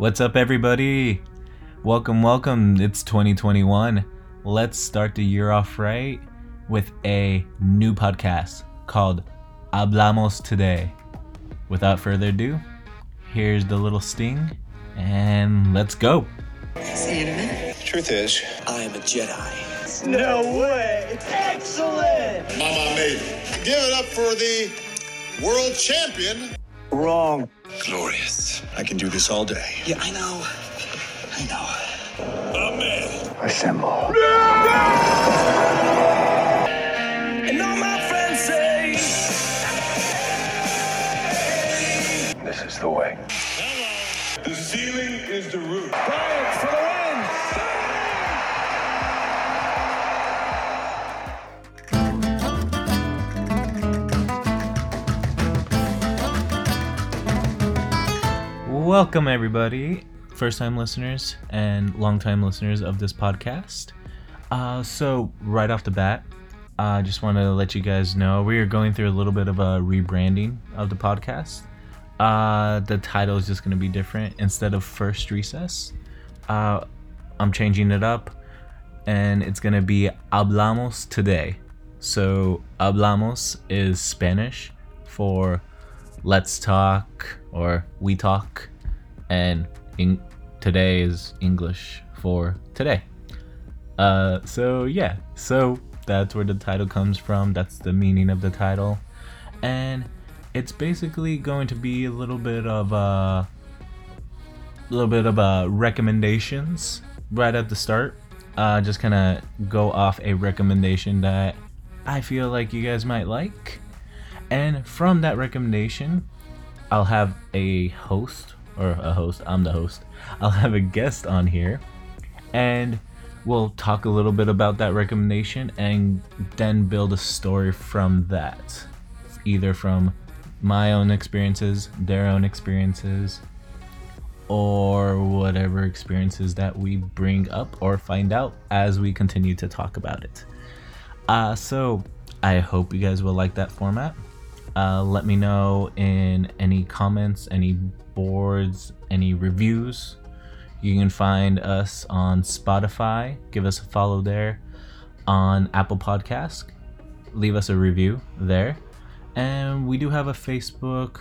What's up, everybody? Welcome, welcome. It's 2021. Let's start the year off right with a new podcast called Hablamos Today. Without further ado, here's the little sting, and let's go. See you in a minute. Truth is, I am a Jedi. No way! Excellent! Mama made it. Give it up for the world champion. Wrong. Glorious. I can do this all day. Yeah, I know. I know. The man. Assemble. And all my friends say This is the way. The ceiling is the roof. Welcome, everybody, first time listeners and long time listeners of this podcast. Uh, so, right off the bat, I just want to let you guys know we are going through a little bit of a rebranding of the podcast. Uh, the title is just going to be different. Instead of First Recess, uh, I'm changing it up and it's going to be Hablamos Today. So, Hablamos is Spanish for let's talk or we talk and in, today is english for today. Uh so yeah. So that's where the title comes from. That's the meaning of the title. And it's basically going to be a little bit of uh, a little bit of uh recommendations right at the start. Uh just kind of go off a recommendation that i feel like you guys might like. And from that recommendation, I'll have a host, or a host, I'm the host. I'll have a guest on here, and we'll talk a little bit about that recommendation and then build a story from that. Either from my own experiences, their own experiences, or whatever experiences that we bring up or find out as we continue to talk about it. Uh, so, I hope you guys will like that format. Uh, let me know in any comments, any boards, any reviews. You can find us on Spotify. Give us a follow there. On Apple Podcast, leave us a review there. And we do have a Facebook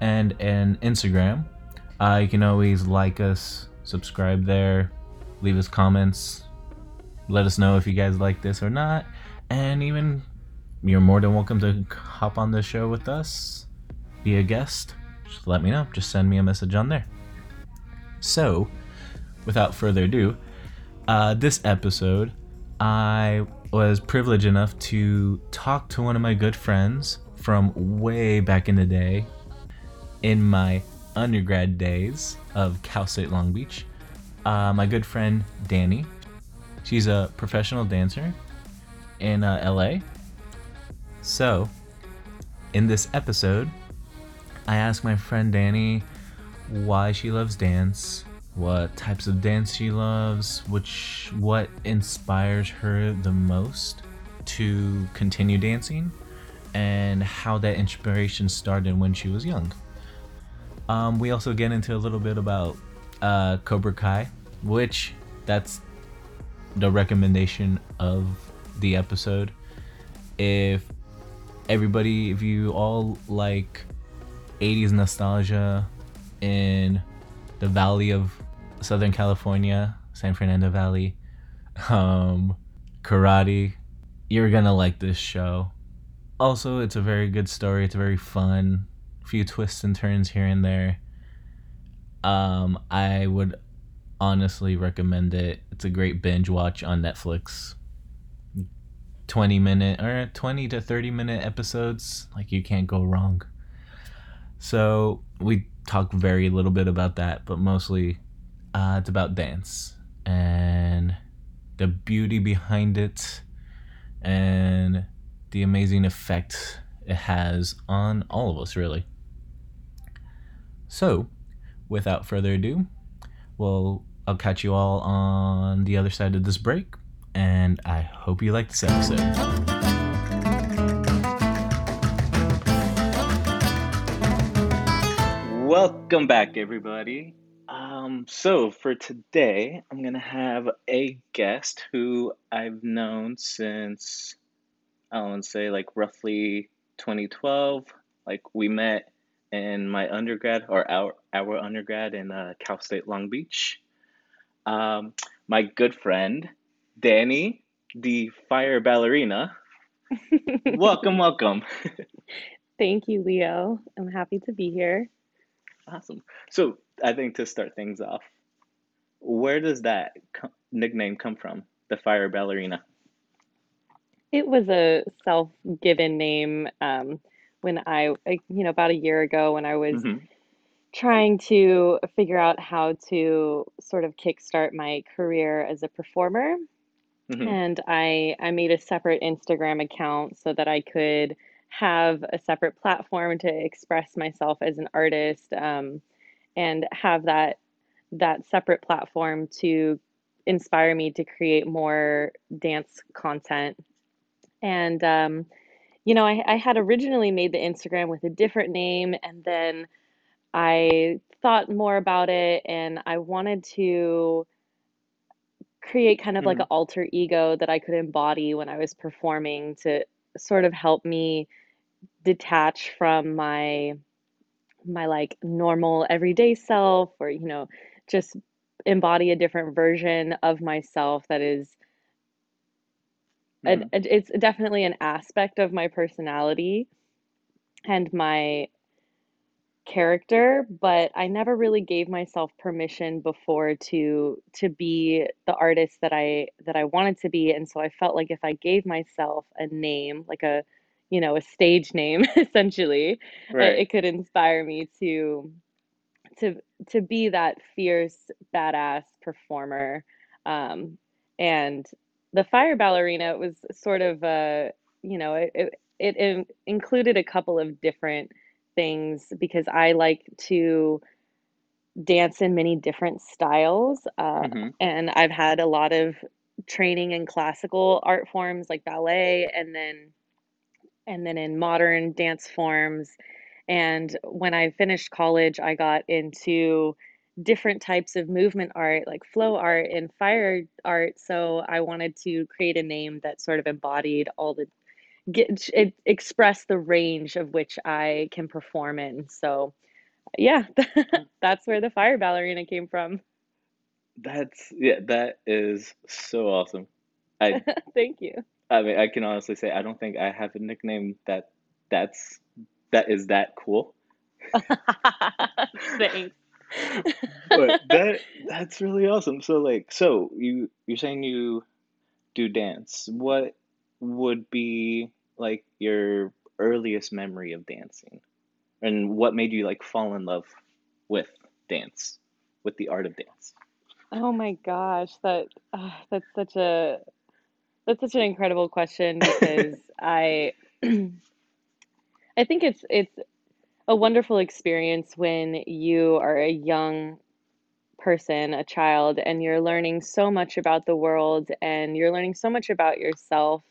and an Instagram. Uh, you can always like us, subscribe there, leave us comments, let us know if you guys like this or not, and even you're more than welcome to hop on the show with us, be a guest. Just let me know. Just send me a message on there. So, without further ado, uh, this episode, I was privileged enough to talk to one of my good friends from way back in the day, in my undergrad days of Cal State Long Beach. Uh, my good friend Danny. She's a professional dancer in uh, LA so, in this episode, I asked my friend Danny why she loves dance, what types of dance she loves, which what inspires her the most to continue dancing, and how that inspiration started when she was young. Um, we also get into a little bit about uh, Cobra Kai, which that's the recommendation of the episode. If everybody, if you all like 80s nostalgia in the valley of Southern California, San Fernando Valley, um, karate, you're gonna like this show. Also, it's a very good story. It's very fun. A few twists and turns here and there. Um, I would honestly recommend it. It's a great binge watch on Netflix. 20 minute or 20 to 30 minute episodes like you can't go wrong. So we talk very little bit about that but mostly uh, it's about dance and the beauty behind it and the amazing effect it has on all of us really. So without further ado well i'll catch you all on the other side of this break and I hope you like this episode. Welcome back, everybody. Um, so for today, I'm gonna have a guest who I've known since I want to say like roughly 2012. Like we met in my undergrad or our our undergrad in uh, Cal State Long Beach. Um, my good friend Danny, the fire ballerina. Welcome, welcome. Thank you, Leo. I'm happy to be here. Awesome. So I think to start things off, where does that co- nickname come from? The fire ballerina. It was a self-given name um, when I, you know, about a year ago when I was Mm-hmm. trying to figure out how to sort of kickstart my career as a performer. Mm-hmm. And I I made a separate Instagram account so that I could have a separate platform to express myself as an artist, um, and have that that separate platform to inspire me to create more dance content. And um, you know, I, I had originally made the Instagram with a different name, and then I thought more about it, and I wanted to create kind of like Mm-hmm. an alter ego that I could embody when I was performing to sort of help me detach from my my like normal everyday self or you know just embody a different version of myself that is a, Mm-hmm. a- it's definitely an aspect of my personality and my character, but I never really gave myself permission before to to be the artist that I that I wanted to be. And so I felt like if I gave myself a name, like a, you know, a stage name essentially, it, Right. it could inspire me to to to be that fierce, badass performer. Um, and the fire ballerina was sort of uh, you know, it, it it included a couple of different things because I like to dance in many different styles. Uh, Mm-hmm. and I've had a lot of training in classical art forms like ballet and then and then in modern dance forms. And when I finished college, I got into different types of movement art, like flow art and fire art. So I wanted to create a name that sort of embodied all the get it expressed the range of which I can perform in. So yeah, mm. that's where the fire ballerina came from. That's yeah, that is so awesome. I Thank you. I mean, I can honestly say I don't think I have a nickname that that's that is that cool. Thanks. But that that's really awesome. So like, so you you're saying you do dance. What would be like your earliest memory of dancing? And what made you like fall in love with dance, with the art of dance? Oh my gosh, that uh, that's such a that's such an incredible question because I I think it's it's a wonderful experience when you are a young person, a child, and you're learning so much about the world and you're learning so much about yourself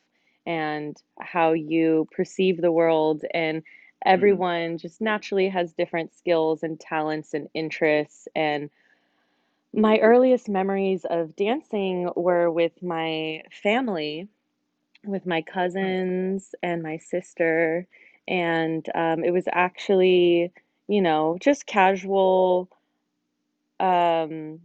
and how you perceive the world. And Mm-hmm. everyone just naturally has different skills and talents and interests. And my earliest memories of dancing were with my family, with my cousins and my sister. And um, it was actually, you know, just casual. Um,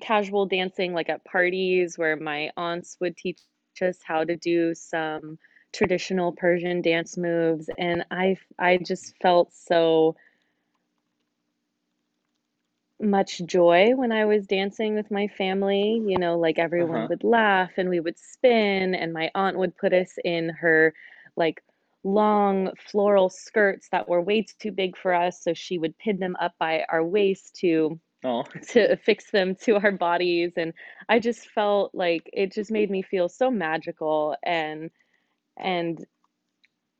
casual dancing like at parties where my aunts would teach us how to do some traditional Persian dance moves and I I just felt so much joy when I was dancing with my family, you know, like everyone Uh-huh. would laugh and we would spin and my aunt would put us in her like long floral skirts that were way too big for us so she would pin them up by our waist to Oh, to affix them to our bodies and I just felt like it just made me feel so magical and and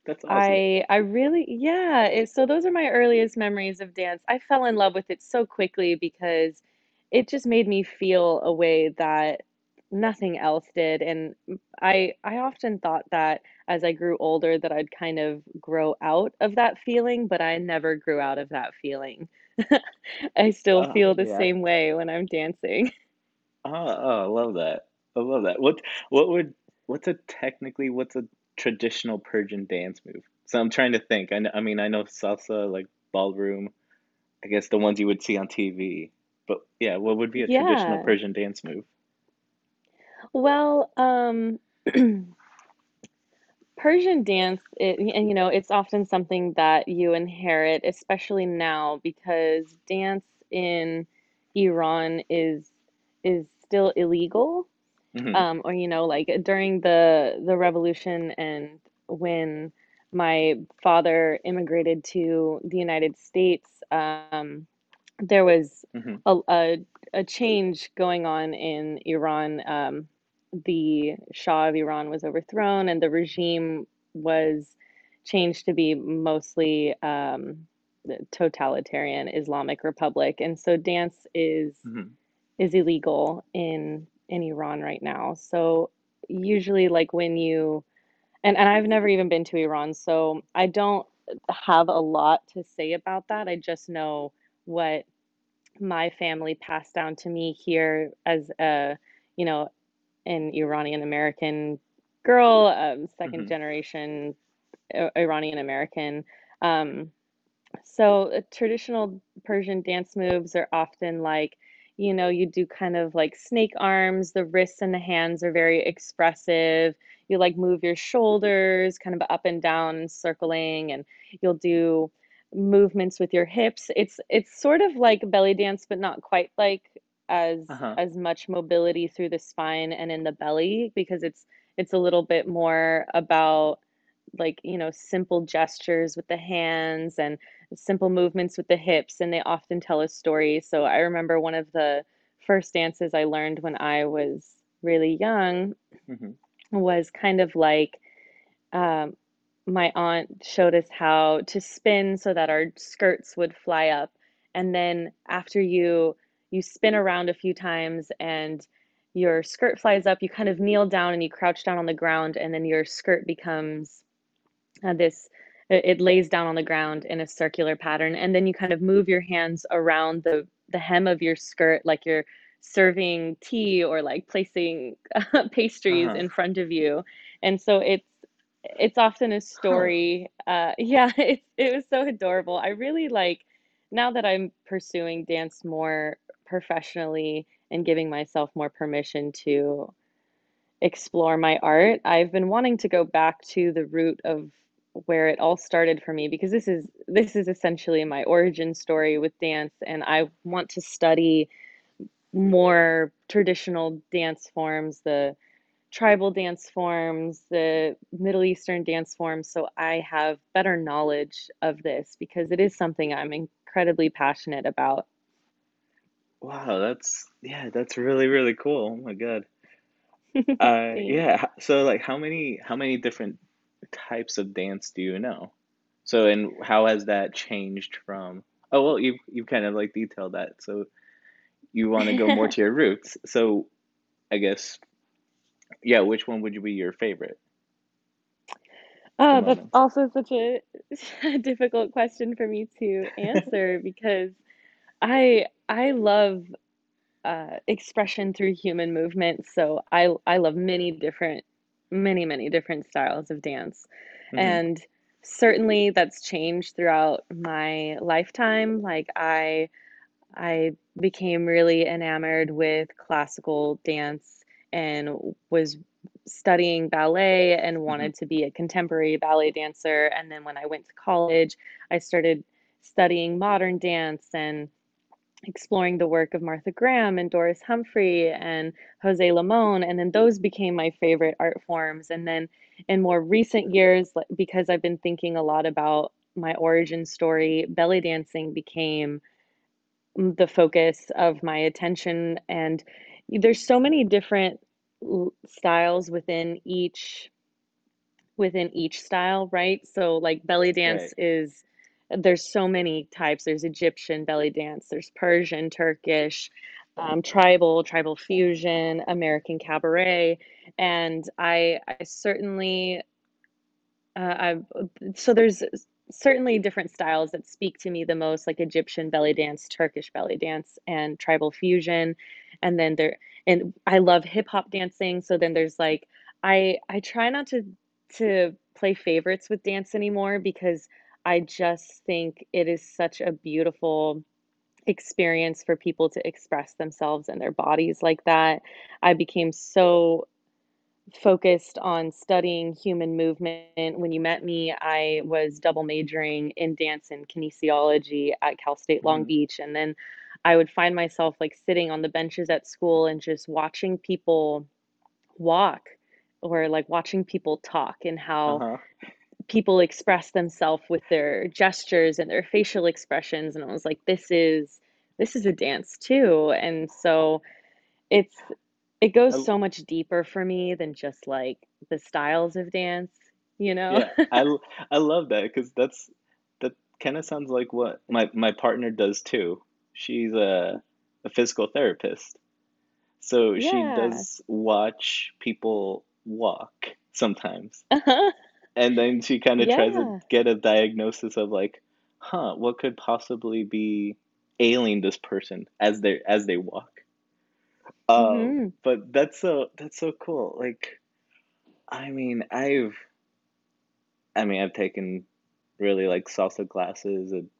that's awesome. I I really yeah, it, so those are my earliest memories of dance. I fell in love with it so quickly because it just made me feel a way that nothing else did and I I often thought that as I grew older that I'd kind of grow out of that feeling, but I never grew out of that feeling. I still Oh, feel the yeah. same way when I'm dancing. Oh, oh, I love that. I love that. What what would what's a technically what's a traditional Persian dance move? So I'm trying to think. I know, I mean I know salsa, like ballroom, I guess the ones you would see on TV. But yeah, what would be a traditional Yeah. Persian dance move? Well, um, Persian dance, it, and you know, it's often something that you inherit, especially now because dance in Iran is is still illegal. hmm Um, or you know, like during the the revolution and when my father immigrated to the United States, um, there was hmm a, a, a change going on in Iran. Um, the Shah of Iran was overthrown, and the regime was changed to be mostly um, totalitarian Islamic Republic. And so dance is hmm is illegal in in Iran right now. So usually, like when you and, and I've never even been to Iran, so I don't have a lot to say about that. I just know what my family passed down to me here as a, you know, an Iranian American girl, um, second hmm generation I- Iranian American. Um, so uh, traditional Persian dance moves are often like, you know, you do kind of like snake arms, the wrists and the hands are very expressive. You like move your shoulders kind of up and down circling, and you'll do movements with your hips. It's it's sort of like belly dance, but not quite like as Uh-huh. as much mobility through the spine and in the belly because it's it's a little bit more about like, you know, simple gestures with the hands and simple movements with the hips, and they often tell a story. So I remember one of the first dances I learned when I was really young hmm was kind of like um, my aunt showed us how to spin so that our skirts would fly up. And then after you you spin around a few times and your skirt flies up, you kind of kneel down and you crouch down on the ground, and then your skirt becomes uh, this it it lays down on the ground in a circular pattern and then you kind of move your hands around the the hem of your skirt like you're serving tea or like placing pastries Uh-huh. in front of you and so it's it's often a Huh. story uh yeah it's it was so adorable i really like now that i'm pursuing dance more professionally and giving myself more permission to explore my art. I've been wanting to go back to the root of where it all started for me because this is this is essentially my origin story with dance and I want to study more traditional dance forms, the tribal dance forms, the Middle Eastern dance forms so I have better knowledge of this because it is something I'm incredibly passionate about. Wow, that's yeah, that's really really cool. Oh my God. Uh yeah, so like how many how many different types of dance do you know? So and how has that changed from Oh well, you've you've kind of like detailed that. So you want to go more to your roots. So I guess yeah, which one would be your favorite Oh, that's also such a difficult question for me to answer because I I love uh, expression through human movement. So I I love many different many many different styles of dance, hmm and certainly that's changed throughout my lifetime. Like I I became really enamored with classical dance and was studying ballet and hmm wanted to be a contemporary ballet dancer. And then when I went to college, I started studying modern dance and exploring the work of Martha Graham and Doris Humphrey and Jose Limon. And then those became my favorite art forms. And then in more recent years, because I've been thinking a lot about my origin story, belly dancing became the focus of my attention and there's so many different styles within each within each style right so like belly dance Right. is there's so many types there's egyptian belly dance there's persian turkish um, tribal tribal fusion american cabaret and i i certainly uh, so there's certainly different styles that speak to me the most, like Egyptian belly dance, Turkish belly dance, and tribal fusion. And then there, and I love hip hop dancing. So then there's like, I I try not to to play favorites with dance anymore because I just think it is such a beautiful experience for people to express themselves and their bodies like that. I became so focused on studying human movement. When you met me, I was double majoring in dance and kinesiology at Cal State Long hmm Beach. And then I would find myself like sitting on the benches at school and just watching people walk or like watching people talk and how Uh-huh. People express themselves with their gestures and their facial expressions. And I was like, this is this is a dance too. And so it's it goes so much deeper for me than just like the styles of dance, you know? yeah, I, I love that because that's that kind of sounds like what my my partner does too. She's a a physical therapist. So she does watch people walk sometimes. Uh-huh. And then she kind of tries to get a diagnosis of like, huh, what could possibly be ailing this person as they as they walk. Um, hmm but that's so that's so cool. Like, I mean, I've I mean, I've taken really like salsa classes and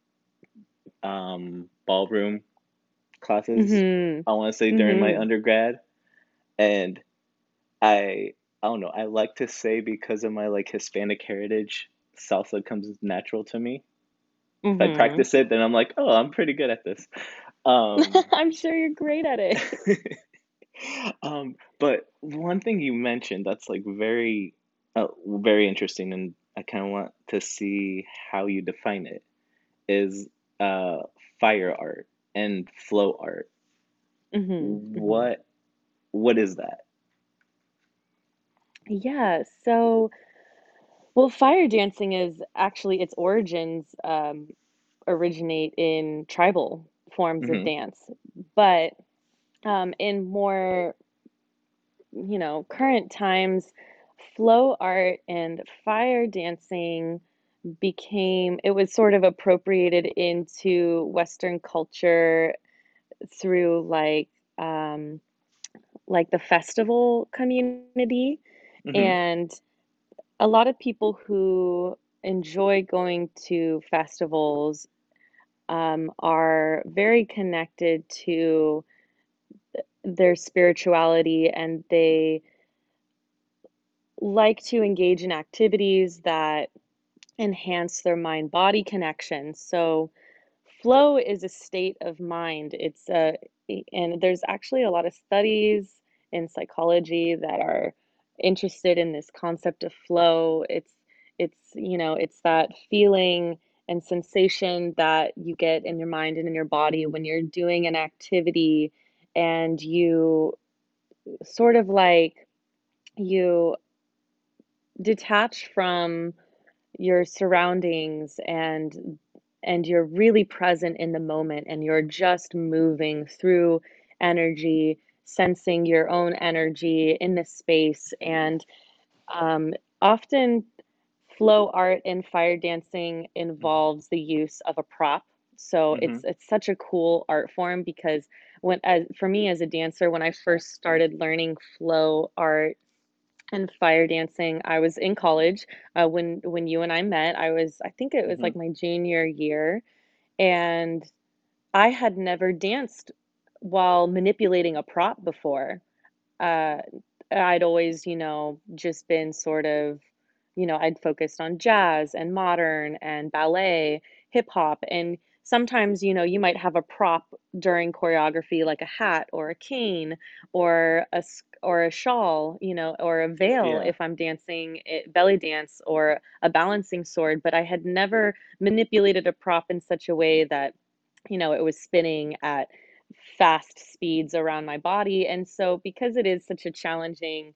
um ballroom classes, hmm I want to say during my hmm undergrad, and I I don't know, I like to say because of my like Hispanic heritage, salsa comes natural to me. If I hmm practice it, then I'm like, oh, I'm pretty good at this. Um, I'm sure you're great at it. um, but one thing you mentioned that's like very, uh, very interesting, and I kind of want to see how you define it, is uh, fire art and flow art. hmm hmm What what is that? Yeah, so well, fire dancing is actually its origins um, originate in tribal forms of hmm dance, but um, in more you know, current times, flow art and fire dancing became, it was sort of appropriated into Western culture through like, um, like the festival community. Hmm And a lot of people who enjoy going to festivals um, are very connected to their spirituality and they like to engage in activities that enhance their mind body connection. So, flow is a state of mind. It's a, and there's actually a lot of studies in psychology that are interested in this concept of flow. It's, it's, you know, it's that feeling and sensation that you get in your mind and in your body when you're doing an activity and you sort of like you detach from your surroundings and and you're really present in the moment and you're just moving through energy sensing your own energy in the space and um, often flow art and fire dancing involves the use of a prop so hmm it's it's such a cool art form because when as for me as a dancer when i first started learning flow art and fire dancing. I was in college uh, when when you and I met. I was I think it was hmm like my junior year, and I had never danced while manipulating a prop before. Uh, I'd always, you know, just been sort of, you know, I'd focused on jazz and modern and ballet, hip hop, and sometimes, you know, you might have a prop during choreography like a hat or a cane or a or a shawl, you know, or a veil Yeah. if I'm dancing it, belly dance or a balancing sword, but I had never manipulated a prop in such a way that you know, it was spinning at fast speeds around my body. And so because it is such a challenging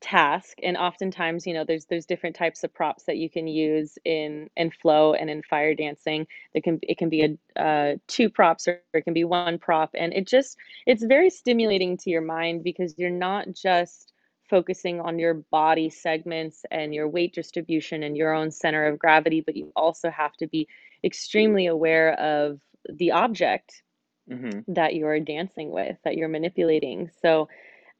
task, and oftentimes, you know, there's there's different types of props that you can use in in flow and in fire dancing. There can it can be a uh, two props or it can be one prop, and it just it's very stimulating to your mind because you're not just focusing on your body segments and your weight distribution and your own center of gravity, but you also have to be extremely aware of the object hmm that you're dancing with, that you're manipulating. So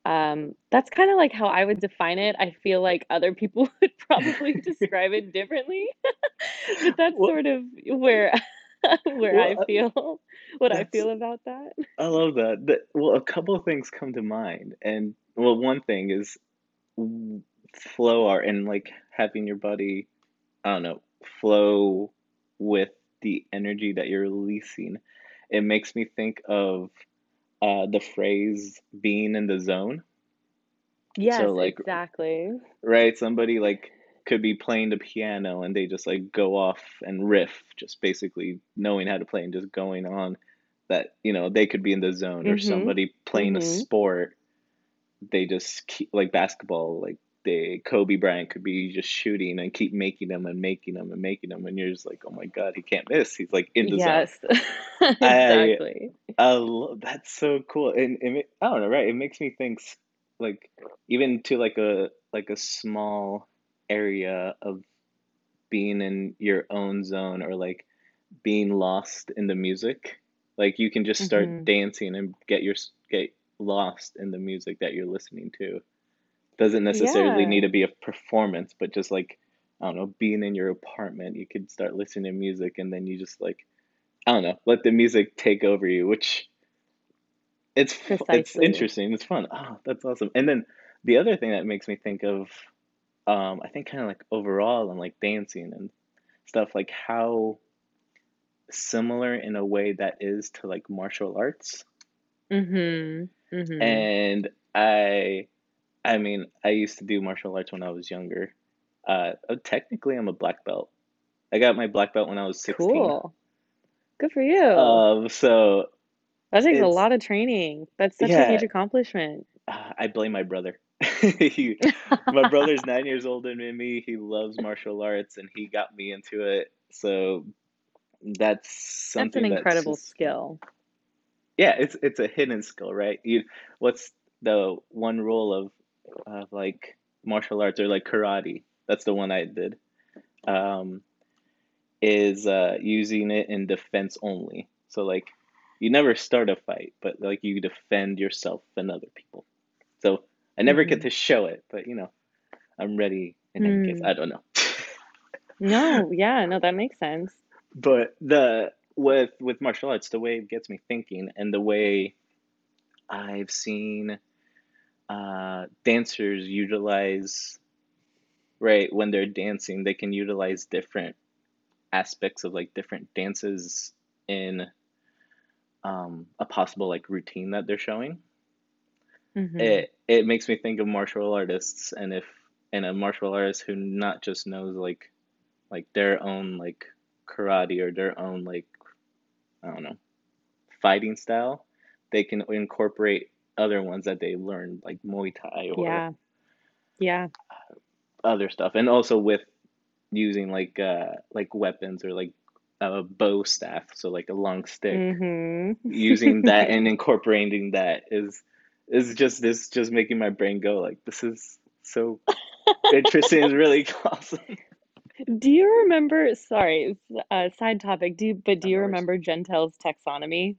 um, that's kind of like how I would define it. I feel like other people would probably describe it differently, but that's Well, sort of where where I well, uh, feel what I feel about that. I love that. That well, a couple of things come to mind, and well, one thing is flow art and like having your body, I don't know, flow with the energy that you're releasing. It makes me think of uh, the phrase being in the zone. So Yes, like, exactly. right, somebody like could be playing the piano and they just like go off and riff, just basically knowing how to play and just going on that, you know, they could be in the zone or Mhm. somebody playing a Mhm. sport, they just keep like basketball, like they Kobe Bryant could be just shooting and keep making them and making them and making them and you're just like, "Oh my God, he can't miss. He's like in the zone." Yes. I Exactly. I love that's so cool. And, and it, I don't know, right? It makes me think like even to like a like a small area of being in your own zone or like being lost in the music. Like you can just start hmm dancing and get your get lost in the music that you're listening to. Doesn't necessarily need to be a performance, but just like I don't know, being in your apartment, you could start listening to music and then you just like I don't know, let the music take over you, which it's f- it's interesting. It's fun. Oh, that's awesome. And then the other thing that makes me think of, um, I think kind of like overall and like dancing and stuff, like how similar in a way that is to like martial arts. hmm Mm-hmm. And I, I mean, I used to do martial arts when I was younger. Uh, uh, technically, I'm a black belt. I got my black belt when I was 16. Cool. Good for you. Um, so That takes a lot of training. That's such a huge accomplishment. Uh, I blame my brother. He, my brother's nine years older than me. He loves martial arts and he got me into it. So that's something That's an something that's incredible just skill. yeah, it's it's a hidden skill, right? You what's the one rule of of like martial arts or like karate? That's the one I did. Um, is uh using it in defense only. So like you never start a fight, but like you defend yourself and other people. So I never get hmm to show it, but you know, I'm ready in any case. Hmm. I don't know. No, yeah, no, that makes sense. But the with with martial arts, the way it gets me thinking and the way I've seen uh dancers utilize right when they're dancing, they can utilize different aspects of like different dances in um a possible like routine that they're showing. hmm it it makes me think of martial artists and if and a martial artist who not just knows like like their own like karate or their own like I don't know fighting style, they can incorporate other ones that they learned like Muay Thai or Yeah, yeah. other stuff. And also with using like uh like weapons or like a bow staff so like a long stick. Hmm using that and incorporating that is is just this just making my brain go like this is so interesting. It's really awesome. Do you remember, sorry, it's a side topic, do you, but do you remember Gentile's taxonomy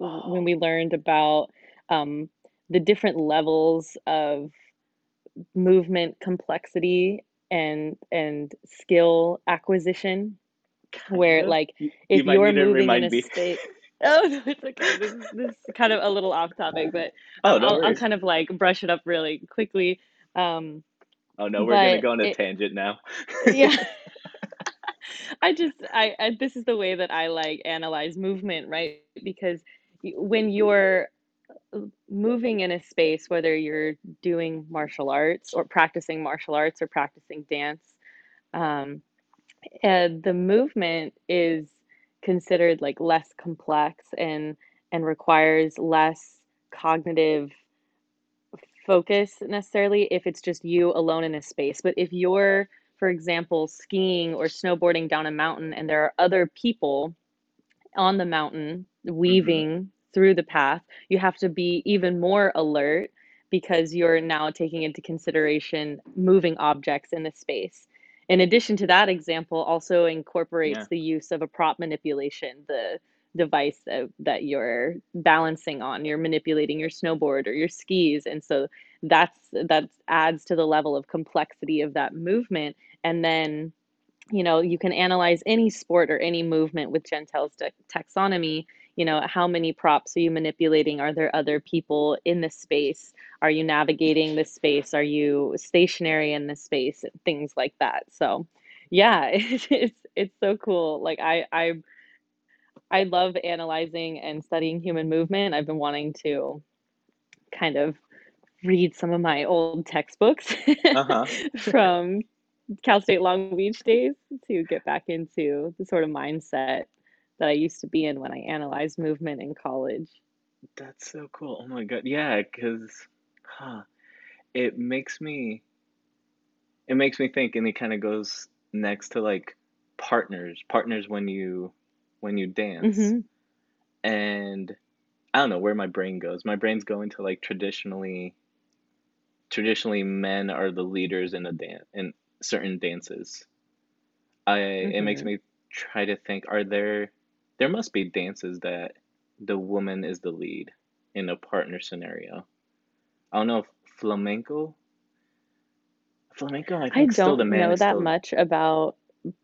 w- when oh we learned about um, the different levels of movement complexity and and skill acquisition? where like you, you if you're moving in a me. state oh no it's okay. This is this is kind of a little off topic but oh no I'll, I'll kind of like brush it up really quickly um oh no we're gonna go on a it tangent now. Yeah. I just I, I this is the way that I like analyze movement right? Because when you're uh, moving in a space whether you're doing martial arts or practicing martial arts or practicing dance um and the movement is considered like less complex and and requires less cognitive focus necessarily if it's just you alone in a space. But if you're, for example, skiing or snowboarding down a mountain and there are other people on the mountain hmm weaving through the path, you have to be even more alert because you're now taking into consideration moving objects in the space. In addition to that example, also incorporates Yeah. the use of a prop manipulation, the device that, that you're balancing on. You're manipulating your snowboard or your skis, and so that's that adds to the level of complexity of that movement. And then you know, you can analyze any sport or any movement with Gentile's ta- taxonomy. You know, how many props are you manipulating? Are there other people in the space? Are you navigating the space? Are you stationary in the space? Things like that. So, yeah, it's it's, it's so cool. Like I I I love analyzing and studying human movement. I've been wanting to kind of read some of my old textbooks Uh-huh. from Cal State Long Beach days to get back into the sort of mindset that I used to be in when I analyzed movement in college. That's so cool. Oh my God. Yeah, because huh, it makes me it makes me think and it kind of goes next to like partners. Partners when you when you dance. hmm And I don't know where my brain goes. My brain's going to like traditionally traditionally men are the leaders in a dance in certain dances. I it makes hmm me try to think, are there there must be dances that the woman is the lead in a partner scenario. I don't know if flamenco flamenco I I still the don't know that still much about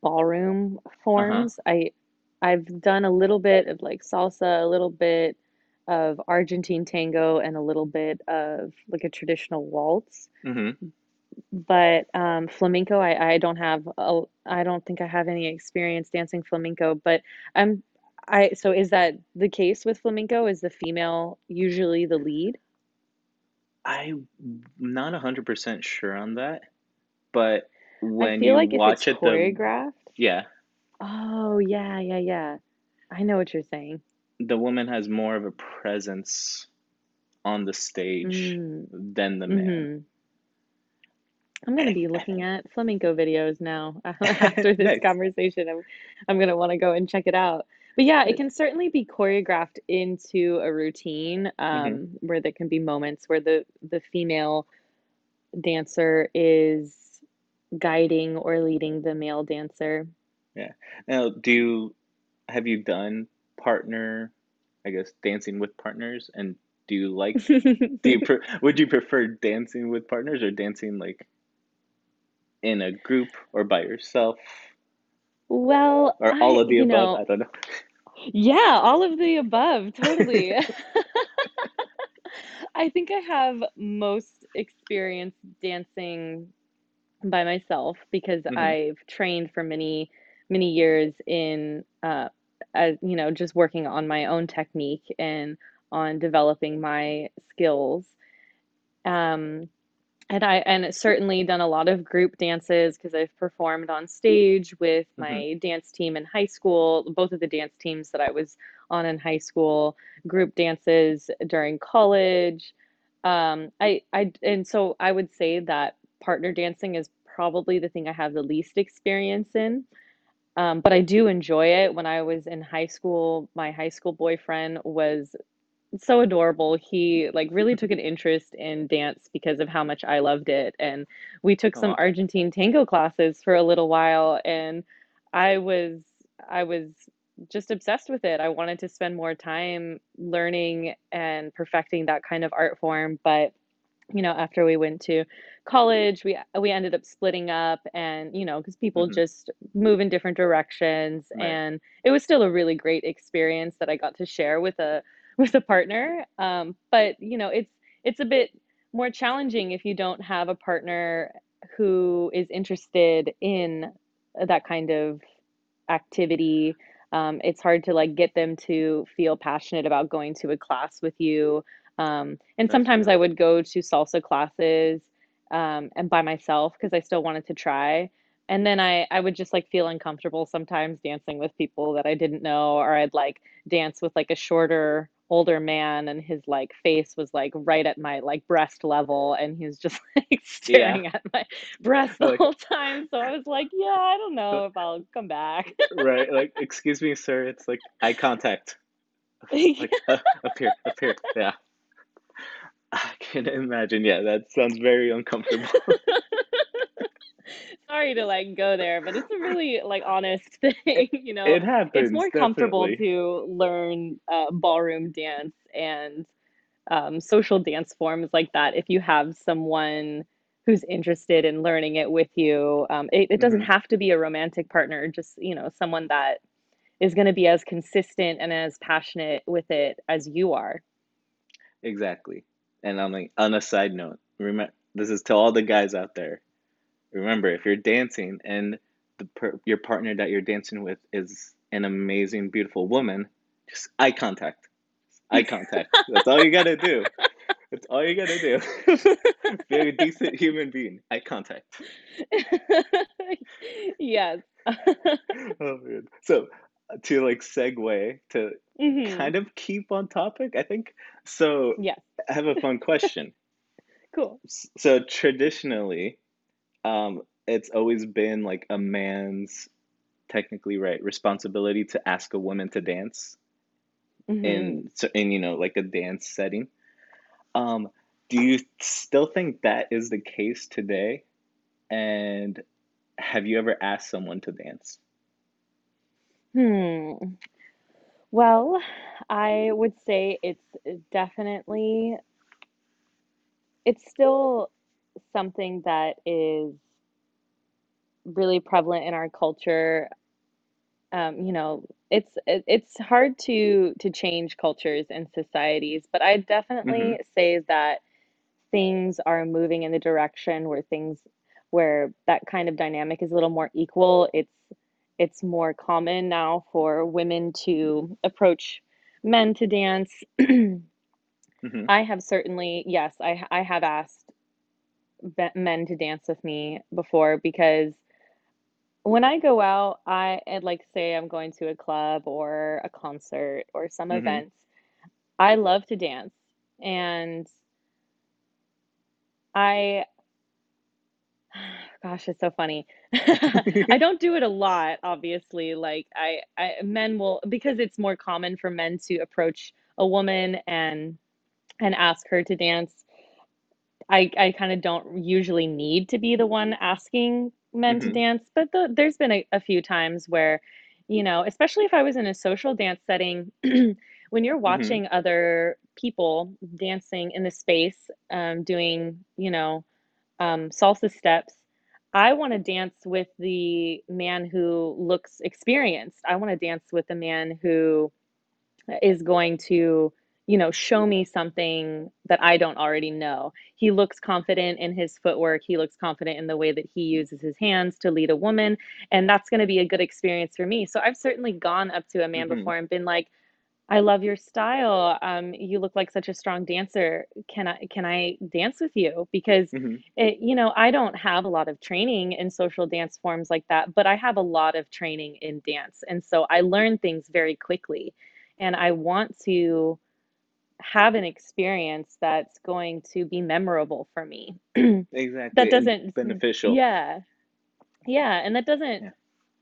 ballroom uh-huh. forms. I I've done a little bit of like salsa, a little bit of Argentine tango, and a little bit of like a traditional waltz. Mm-hmm. But um, flamenco, I, I don't have a, I don't think I have any experience dancing flamenco. But I'm I so is that the case with flamenco? Is the female usually the lead? I'm not a hundred percent sure on that, but when you like watch it the choreographed. yeah, Oh yeah, yeah, yeah. I know what you're saying. the woman has more of a presence on the stage Mm, than the man. mm-hmm. I'm gonna be looking at flamenco videos now after this Nice. conversation. I'm I'm gonna want to go and check it out. But yeah, it can certainly be choreographed into a routine, Mm-hmm. um, where there can be moments where the the female dancer is guiding or leading the male dancer. Yeah. Now, do you have you done partner, I guess, dancing with partners? And do you like, do you pre would you prefer dancing with partners or dancing like in a group or by yourself Well, or all I, of the above? know, I don't know. Yeah, all of the above, totally. I think I have most experience dancing by myself because hmm I've trained for many, many years in, uh, as, you know, just working on my own technique and on developing my skills. Um, and I and certainly done a lot of group dances because I've performed on stage with hmm my dance team in high school, both of the dance teams that I was on in high school, group dances during college. Um, I I and so I would say that partner dancing is probably the thing I have the least experience in. Um, but I do enjoy it. When I was in high school, my high school boyfriend was so adorable. He like really took an interest in dance because of how much I loved it. And we took some Argentine tango classes for a little while and I was I was just obsessed with it. I wanted to spend more time learning and perfecting that kind of art form, but you know, after we went to college, we we ended up splitting up and, you know, because people hmm just move in different directions Right. and it was still a really great experience that I got to share with a with a partner. Um, but, you know, it's it's a bit more challenging if you don't have a partner who is interested in that kind of activity. Um, it's hard to like get them to feel passionate about going to a class with you. Um, and That's sometimes true. I would go to salsa classes um, and by myself because I still wanted to try. And then I, I would just like feel uncomfortable sometimes dancing with people that I didn't know, or I'd like dance with like a shorter, older man and his like face was like right at my like breast level and he was just like Yeah. staring at my breast the Like, whole time. So I was like, yeah, I don't know if I'll come back. right. Like, excuse me, sir. It's like eye contact. Like, uh, up here, up here. Yeah. I can imagine. Yeah, that sounds very uncomfortable. Sorry to like go there, but it's a really like honest thing, you know. It It's happens, more comfortable definitely. to learn uh, ballroom dance and um, social dance forms like that if you have someone who's interested in learning it with you. Um, it, it doesn't hmm have to be a romantic partner, just, you know, someone that is going to be as consistent and as passionate with it as you are. Exactly. And on like on a side note, remember this is to all the guys out there. Remember, if you're dancing and the per your partner that you're dancing with is an amazing, beautiful woman, just eye contact. Eye contact. That's all you gotta do. That's all you gotta do. Be a decent human being. Eye contact. Yes. Oh man. So to like segue to hmm kind of keep on topic, I think. So yeah, I have a fun question. Cool. So traditionally, um, it's always been like a man's technically right responsibility to ask a woman to dance hmm in in you know like a dance setting. Um, do you still think that is the case today? And have you ever asked someone to dance? Hmm. Well, I would say it's definitely, it's still something that is really prevalent in our culture. Um, you know, it's it, it's hard to to change cultures and societies, but I Mm-hmm. definitely say that things are moving in the direction where things where that kind of dynamic is a little more equal. It's it's more common now for women to approach men to dance. Mm-hmm. I have certainly, yes, I I have asked men to dance with me before because when I go out, I and like say I'm going to a club or a concert or some Mm-hmm. event, I love to dance and I Gosh, it's so funny. I don't do it a lot, obviously. Like I, I men will because it's more common for men to approach a woman and and ask her to dance. I I kind of don't usually need to be the one asking men to Mm-hmm. dance, but the, there's been a, a few times where, you know, especially if I was in a social dance setting, when you're Mm-hmm. watching other people dancing in the space, um, doing, you know, um, salsa steps. I want to dance with the man who looks experienced. I want to dance with the man who is going to, you know, show me something that I don't already know. He looks confident in his footwork. He looks confident in the way that he uses his hands to lead a woman. And that's going to be a good experience for me. So I've certainly gone up to a man Mm-hmm. before and been like, I love your style. Um, you look like such a strong dancer. Can I can I dance with you? Because Mm-hmm. it, you know, I don't have a lot of training in social dance forms like that, but I have a lot of training in dance. And so I learn things very quickly. And I want to have an experience that's going to be memorable for me. That Exactly. And doesn't, beneficial. yeah, yeah. And that doesn't Yeah.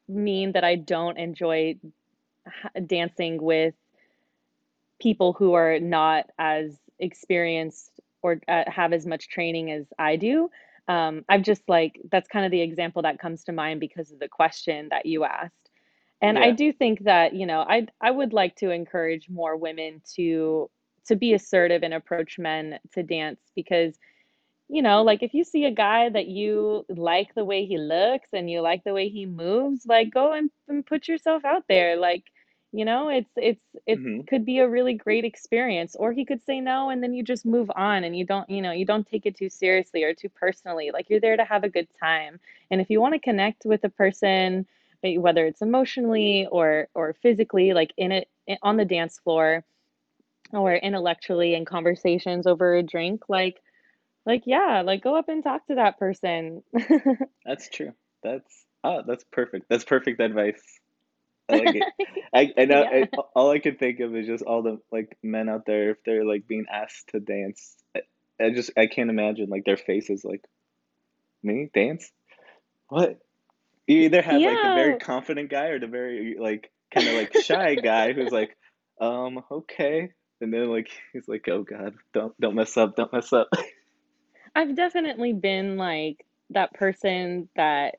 mean that I don't enjoy dancing with people who are not as experienced or uh, have as much training as I do. Um, I've just like that's kind of the example that comes to mind because of the question that you asked. And I do think that, you know, I I would like to encourage more women to to be assertive and approach men to dance because you know, like if you see a guy that you like the way he looks and you like the way he moves, like go and, and put yourself out there. Like, you know, it's it's it Mm-hmm. could be a really great experience. Or he could say no and then you just move on and you don't, you know, you don't take it too seriously or too personally. Like you're there to have a good time. And if you want to connect with a person, whether it's emotionally or or physically, like in it on the dance floor or intellectually in conversations over a drink, like like, yeah, like, go up and talk to that person. That's true. That's oh, that's perfect. That's perfect advice. I like it. I I know Yeah. I, all I could think of is just all the like men out there if they're like being asked to dance. I, I just I can't imagine like their faces like me dance. What? You either have like the very confident guy or the very like kind of like shy guy who's like, um, okay, And then like he's like, "Oh God, don't don't mess up, don't mess up." I've definitely been like that person that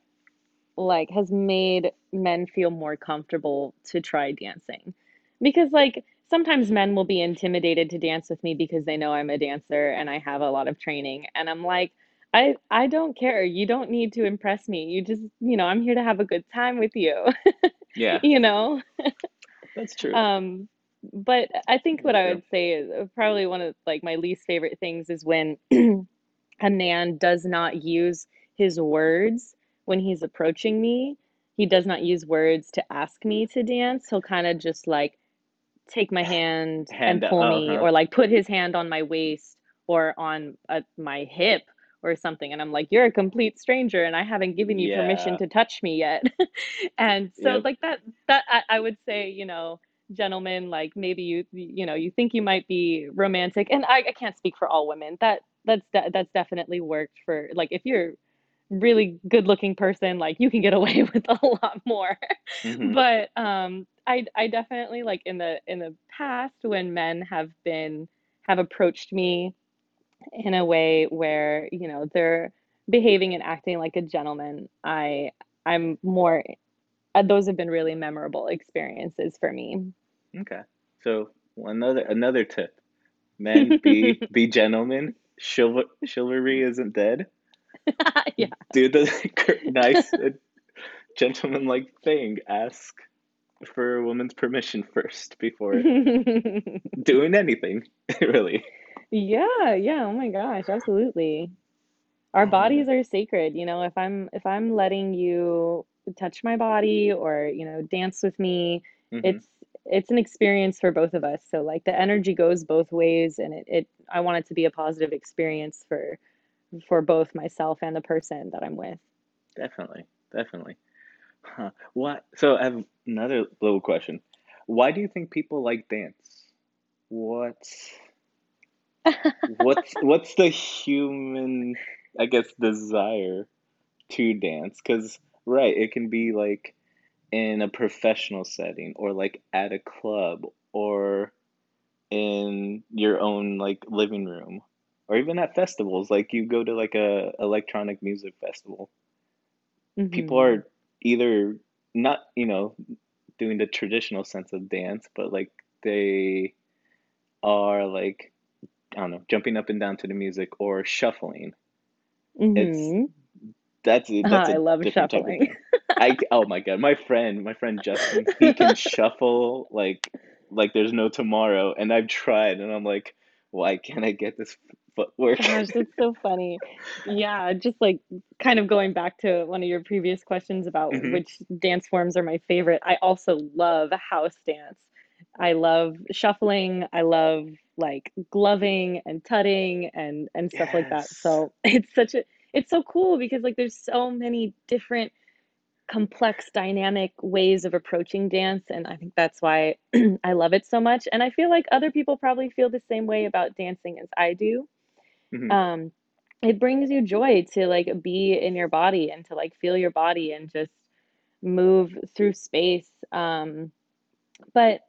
like has made men feel more comfortable to try dancing. Because like sometimes men will be intimidated to dance with me because they know I'm a dancer and I have a lot of training and I'm like I I don't care. You don't need to impress me. You just, you know, I'm here to have a good time with you. Yeah, You know? that's true. Um, but I think what I would say is uh, probably one of like my least favorite things is when a man does not use his words when he's approaching me. He does not use words to ask me to dance. He'll kind of just like take my hand and Hand up. pull Uh me, huh. or like put his hand on my waist or on uh, my hip or something. And I'm like, you're a complete stranger, and I haven't given you permission to touch me yet. And so, Yep. like that, that I, I would say, you know, gentlemen, like maybe you, you know, you think you might be romantic, and I, I can't speak for all women. That that's de- that's definitely worked for like if you're really good looking person, like you can get away with a lot more. hmm But um, I I definitely like in the in the past when men have been have approached me in a way where, you know, they're behaving and acting like a gentleman, I I'm more those have been really memorable experiences for me. Okay. So another another tip: men be be gentlemen. Chival chivalry isn't dead. Yeah. Do the nice uh, gentleman-like thing. Ask for a woman's permission first before doing anything. Really. Yeah, yeah, oh my gosh, absolutely. Our Oh bodies are sacred, you know, if I'm if I'm letting you touch my body or, you know, dance with me, hmm it's it's an experience for both of us. So like the energy goes both ways and it, it I want it to be a positive experience for for both myself and the person that I'm with. Definitely. Definitely. Huh. What? So I have another little question. Why do you think people like dance? What's what's what's the human, I guess, desire to dance? Because, right, it can be like in a professional setting or like at a club or in your own like living room or even at festivals. Like you go to like a electronic music festival. People hmm are either not, you know, doing the traditional sense of dance, but like they are like, I don't know, jumping up and down to the music or shuffling. It's hmm that's that's I a love different type of shuffling. I oh my God, my friend, my friend Justin, he can shuffle like like there's no tomorrow, and I've tried, and I'm like, why can't I get this footwork? Gosh, that's so funny. Yeah, just like kind of going back to one of your previous questions about hmm which dance forms are my favorite. I also love house dance. I love shuffling. I love like gloving and tutting and and stuff like that. So it's such a it's so cool because like there's so many different complex dynamic ways of approaching dance and I think that's why I love it so much. And I feel like other people probably feel the same way about dancing as I do hmm um it brings you joy to like be in your body and to like feel your body and just move through space um but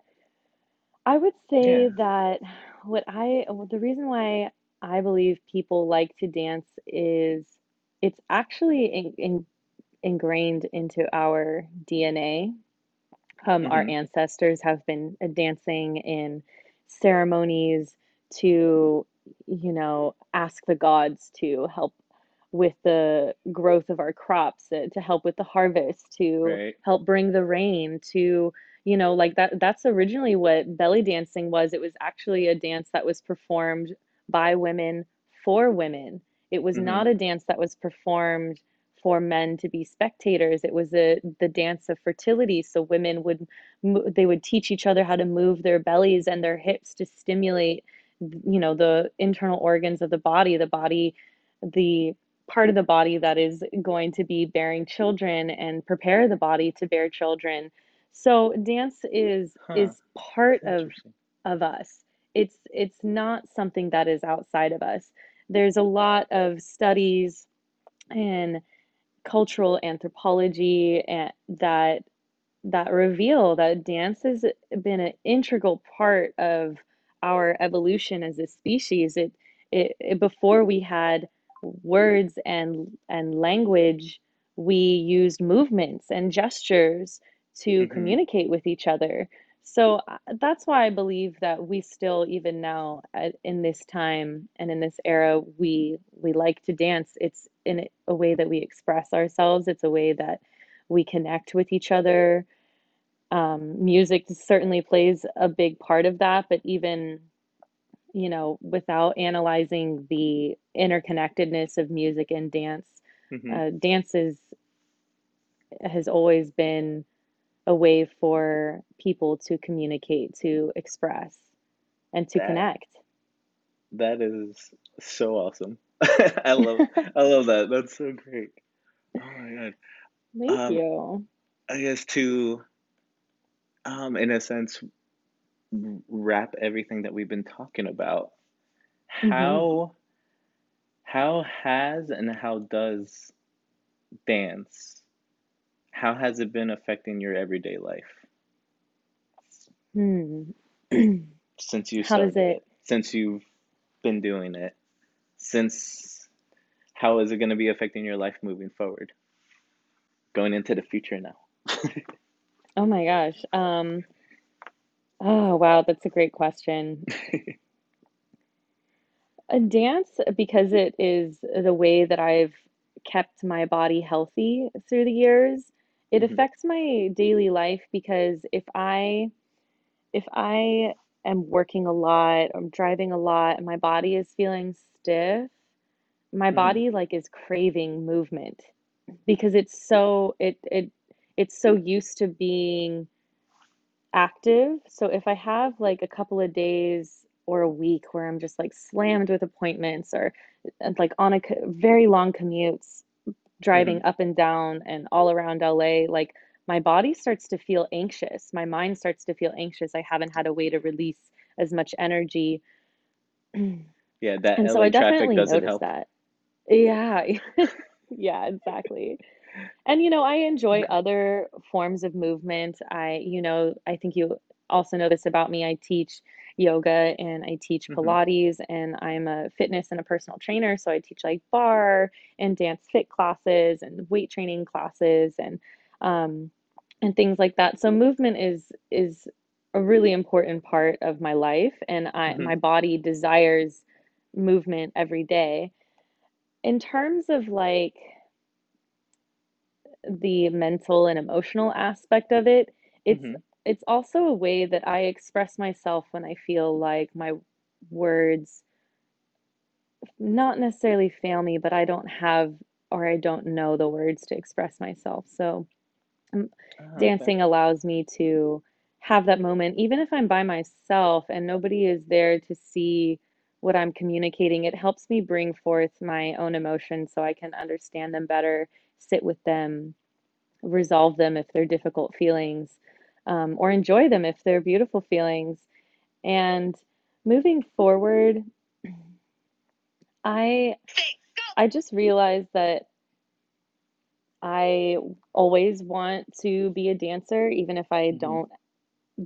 i would say Yeah. that what i well, the reason why i believe people like to dance is it's actually in, in, ingrained into our dna um, our hmm ancestors have been dancing in ceremonies to, you know, ask the gods to help with the growth of our crops, uh, to help with the harvest, to Right. help bring the rain, to, you know, like that. That's originally what belly dancing was. It was actually a dance that was performed by women for women. It was hmm not a dance that was performed for men to be spectators. It was a the dance of fertility. So women would they would teach each other how to move their bellies and their hips to stimulate, you know, the internal organs of the body, the body, the part of the body that is going to be bearing children and prepare the body to bear children. So dance is Huh. is part of of us. It's it's not something that is outside of us. There's a lot of studies and cultural anthropology and that that reveal that dance has been an integral part of our evolution as a species. It, it, it before we had words and and language, we used movements and gestures to Mm-hmm. communicate with each other. So uh, that's why I believe that we still, even now, at, in this time and in this era, we we like to dance. It's in a way that we express ourselves. It's a way that we connect with each other. Um, music certainly plays a big part of that, but even, you know, without analyzing the interconnectedness of music and dance, hmm uh, dance is, has always been a way for people to communicate, to express, and to That connect. that is so awesome. I love I love that. That's so great. Oh my God. Thank Um, you. I guess to um in a sense wrap everything that we've been talking about, hmm how how has and how does dance, how has it been affecting your everyday life Hmm. since you How does it? it, since you've been doing it, since how is it going to be affecting your life moving forward, going into the future now? Oh my gosh. Um, oh wow, that's a great question. A dance, because it is the way that I've kept my body healthy through the years, it hmm affects my daily life because if I if I am working a lot, I'm driving a lot, and my body is feeling stiff, my hmm body like is craving movement because it's so it it it's so used to being active. So if I have like a couple of days or a week where I'm just like slammed with appointments or like on a co- very long commutes, driving mm-hmm. up and down and all around LA, like my body starts to feel anxious. My mind starts to feel anxious. I haven't had a way to release as much energy. Yeah, that And so LA I traffic definitely doesn't help. that. Yeah. Yeah, exactly. And you know, I enjoy other forms of movement. I, you know, I think you also know this about me. I teach yoga and I teach hmm Pilates and I'm a fitness and a personal trainer, so I teach like barre and dance fit classes and weight training classes and um and things like that. So movement is is a really important part of my life and I hmm my body desires movement every day. In terms of like the mental and emotional aspect of it, it's hmm it's also a way that I express myself when I feel like my words not necessarily fail me, but I don't have or I don't know the words to express myself. So, um, Oh, okay. dancing allows me to have that moment, even if I'm by myself and nobody is there to see what I'm communicating. It helps me bring forth my own emotions so I can understand them better, sit with them, resolve them if they're difficult feelings, um, or enjoy them if they're beautiful feelings. And moving forward, I I just realized that I always want to be a dancer, even if I hmm don't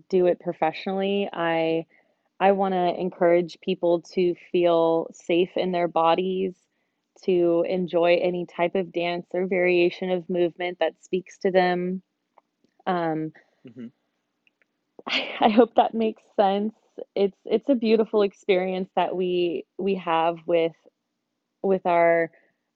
do it professionally. I I want to encourage people to feel safe in their bodies, to enjoy any type of dance or variation of movement that speaks to them. Um, hmm I, I hope that makes sense. It's it's a beautiful experience that we we have with with our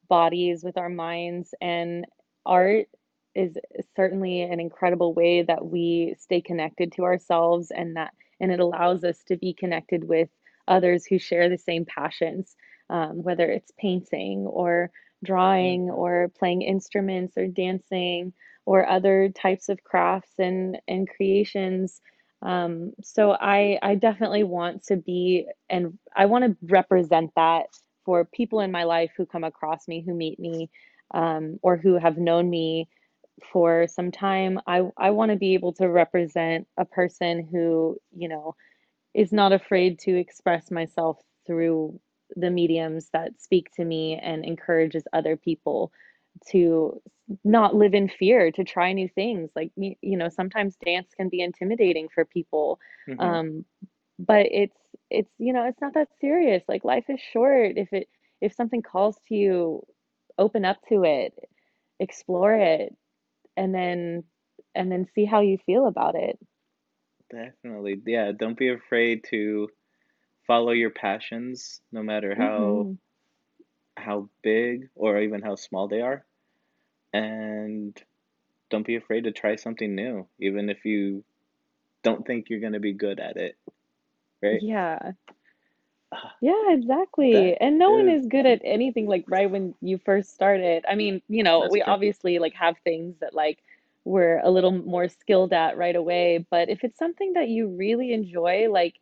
bodies, with our minds, and art is certainly an incredible way that we stay connected to ourselves and that and it allows us to be connected with others who share the same passions, um, whether it's painting or drawing hmm or playing instruments or dancing or other types of crafts and and creations. Um, so I I definitely want to be and I want to represent that for people in my life who come across me, who meet me, um, or who have known me for some time. I I want to be able to represent a person who, you know, is not afraid to express myself through the mediums that speak to me and encourages other people to not live in fear, to try new things. Like, you, you know, sometimes dance can be intimidating for people. hmm Um, but it's it's you know it's not that serious like life is short if it if something calls to you open up to it explore it and then and then see how you feel about it Definitely. Yeah, don't be afraid to follow your passions, no matter how hmm how big or even how small they are. And don't be afraid to try something new, even if you don't think you're gonna be good at it, right? yeah Ah, Yeah, That exactly. And no one is is good at anything like right when you first started. I mean, you know, we true. obviously like have things that like we're a little more skilled at right away, but if it's something that you really enjoy, like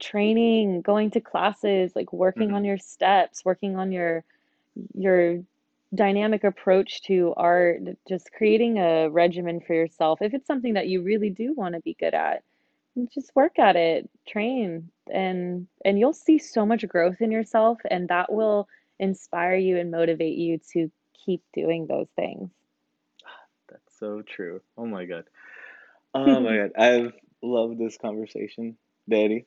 training, going to classes, like working hmm on your steps, working on your your dynamic approach to art, just creating a regimen for yourself. If it's something that you really do want to be good at, just work at it, train, and and you'll see so much growth in yourself, and that will inspire you and motivate you to keep doing those things. That's so true. Oh my God. Oh my God. I've loved this conversation, Danny.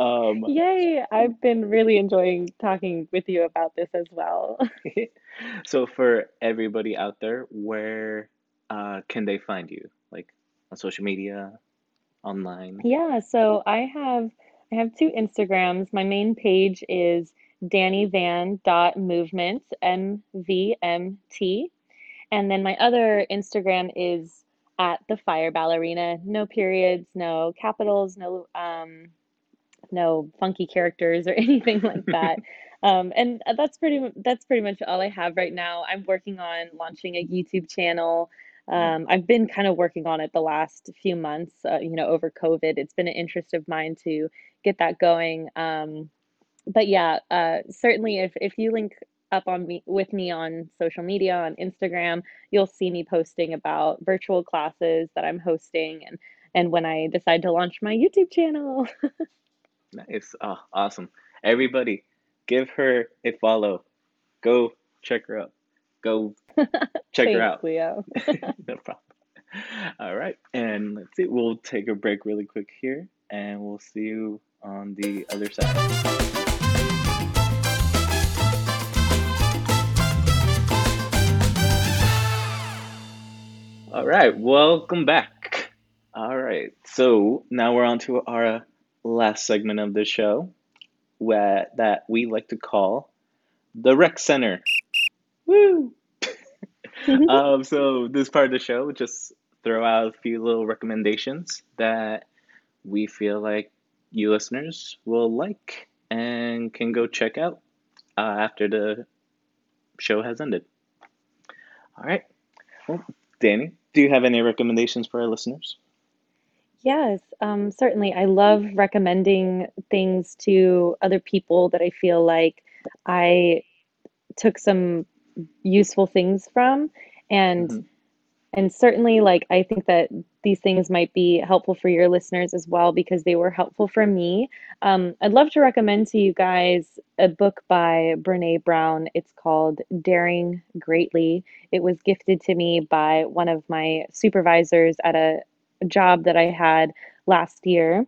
Um, Yay! I've been really enjoying talking with you about this as well. so for everybody out there, where uh can they find you? Like on social media, online? Yeah, so I have I have two Instagrams. My main page is dannyvan.movement, M-V-M-T. And then my other Instagram is at the Fire Ballerina. No periods, no capitals, no um no funky characters or anything like that. Um, and that's pretty that's pretty much all I have right now. I'm working on launching a YouTube channel. Um, I've been kind of working on it the last few months, uh, you know, over COVID. It's been an interest of mine to get that going. Um, but yeah, uh, certainly if if you link up on me with me on social media on Instagram, you'll see me posting about virtual classes that I'm hosting and and when I decide to launch my YouTube channel. Nice. Oh, awesome. Everybody, give her a follow. Go check her out. Go check her out. Leo. No problem. All right. And let's see. We'll take a break really quick here and we'll see you on the other side. All right. Welcome back. All right. So now we're on to our last segment of the show where, that we like to call the rec center. Woo! Um, so this part of the show, just throw out a few little recommendations that we feel like you listeners will like and can go check out uh, after the show has ended. All right. Well, Danny, do you have any recommendations for our listeners? Yes, um, certainly. I love recommending things to other people that I feel like I took some useful things from. And hmm And certainly, like, I think that these things might be helpful for your listeners as well because they were helpful for me. Um, I'd love to recommend to you guys a book by Brene Brown. It's called Daring Greatly. It was gifted to me by one of my supervisors at a job that I had last year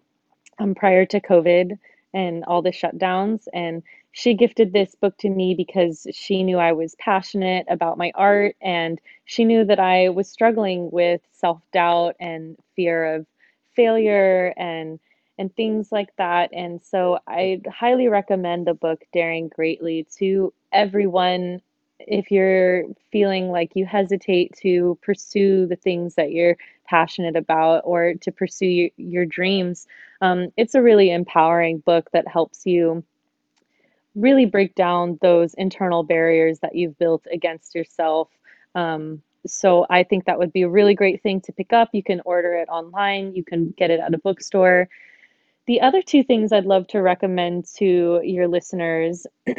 um, prior to COVID and all the shutdowns. And she gifted this book to me because she knew I was passionate about my art and she knew that I was struggling with self doubt and fear of failure and and things like that. And so I highly recommend the book Daring Greatly to everyone if you're feeling like you hesitate to pursue the things that you're passionate about or to pursue your, your dreams um, it's a really empowering book that helps you really break down those internal barriers that you've built against yourself. Um, so I think that would be a really great thing to pick up. You can order it online, you can get it at a bookstore. The other two things I'd love to recommend to your listeners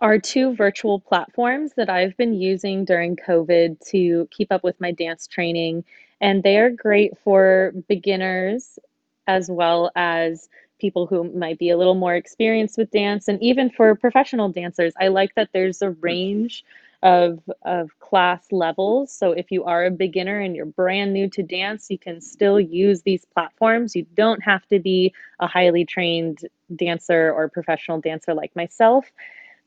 are two virtual platforms that I've been using during COVID to keep up with my dance training. And they are great for beginners as well as people who might be a little more experienced with dance, and even for professional dancers. I like that there's a range of of class levels. So if you are a beginner and you're brand new to dance, you can still use these platforms. You don't have to be a highly trained dancer or professional dancer like myself.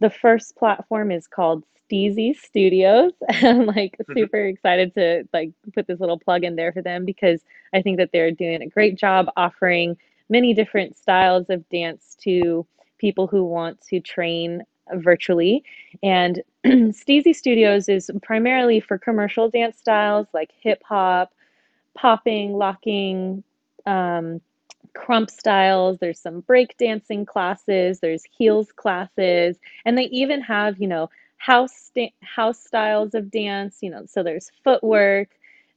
The first platform is called Steezy Studios. I'm like Mhm. super excited to like put this little plug in there for them because I think that they're doing a great job offering many different styles of dance to people who want to train virtually. And Steezy Studios is primarily for commercial dance styles like hip hop, popping, locking, um, krump styles. There's some break dancing classes. There's heels classes, and they even have you know house house styles of dance. You know, so there's footwork.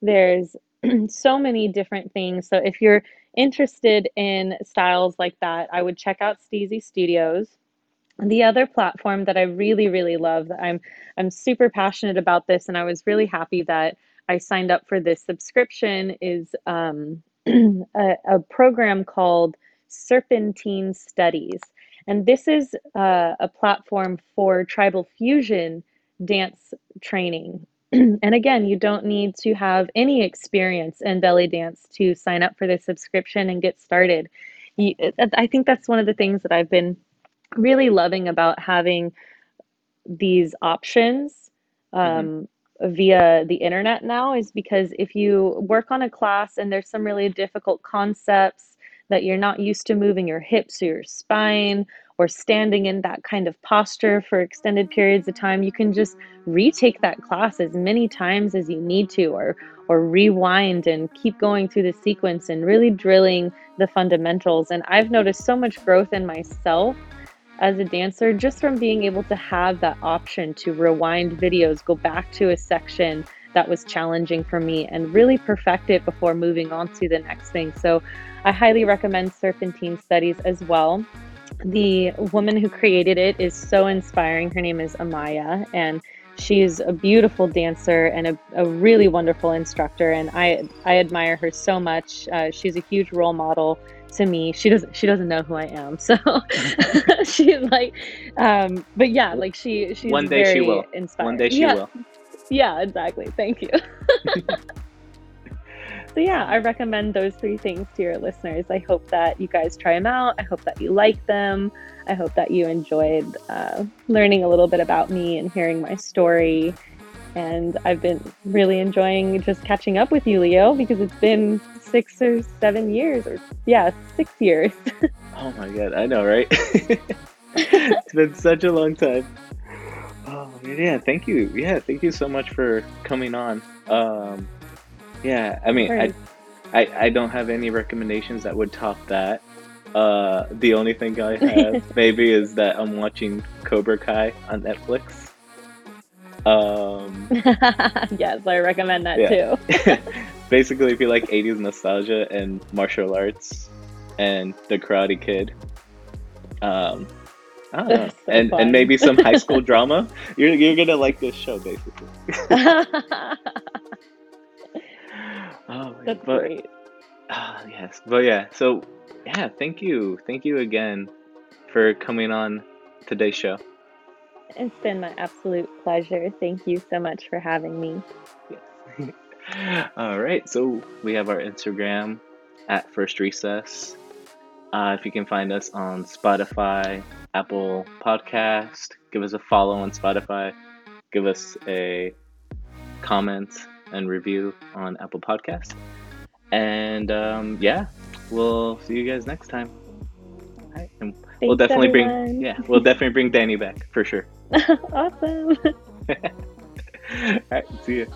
There's so many different things. So if you're interested in styles like that, I would check out Steezy Studios. The other platform that I really, really love, I'm I'm super passionate about this, and I was really happy that I signed up for this subscription is um, a, a program called Serpentine Studies. And this is uh, a platform for tribal fusion dance training. and again, you don't need to have any experience in belly dance to sign up for this subscription and get started. You, I think that's one of the things that I've been really loving about having these options um, via the internet now is because if you work on a class and there's some really difficult concepts that you're not used to moving your hips or your spine or standing in that kind of posture for extended periods of time, you can just retake that class as many times as you need to or or rewind and keep going through the sequence and really drilling the fundamentals. And I've noticed so much growth in myself as a dancer just from being able to have that option to rewind videos, go back to a section that was challenging for me and really perfect it before moving on to the next thing. So I highly recommend Serpentine Studies as well. The woman who created it is so inspiring. Her name is Amaya, and she's a beautiful dancer and a, a really wonderful instructor. And I I admire her so much. Uh, she's a huge role model to me. She doesn't she doesn't know who I am, so she's like, um, but yeah, like she she's One day she will. Inspiring. One day she yeah, will. yeah, exactly. Thank you. so, yeah, I recommend those three things to your listeners. I hope that you guys try them out. I hope that you like them. I hope that you enjoyed uh, learning a little bit about me and hearing my story. And I've been really enjoying just catching up with you, Leo, because it's been six or seven years, or yeah, six years. Oh my god, I know, right? it's been such a long time. Oh yeah, thank you. Yeah, thank you so much for coming on. Um, yeah, I mean, I, I I don't have any recommendations that would top that. Uh, the only thing I have maybe is that I'm watching Cobra Kai on Netflix. Um, yes, I recommend that Yeah. too. Basically, if you like 80s nostalgia and martial arts and The Karate Kid, um, I don't know, so and fun. and maybe some high school drama, you're you're gonna like this show, basically. Oh, man, That's but great. ah, yes, but yeah. So yeah, thank you, thank you again for coming on today's show. It's been my absolute pleasure. Thank you so much for having me. All right, so we have our Instagram at First Recess. Uh, if you can find us on Spotify, Apple Podcast, give us a follow on Spotify, give us a comment and review on Apple Podcast, and um, yeah, we'll see you guys next time. Right, and we'll Thanks, definitely bring yeah, we'll definitely bring Danny back for sure. awesome. All right, see you.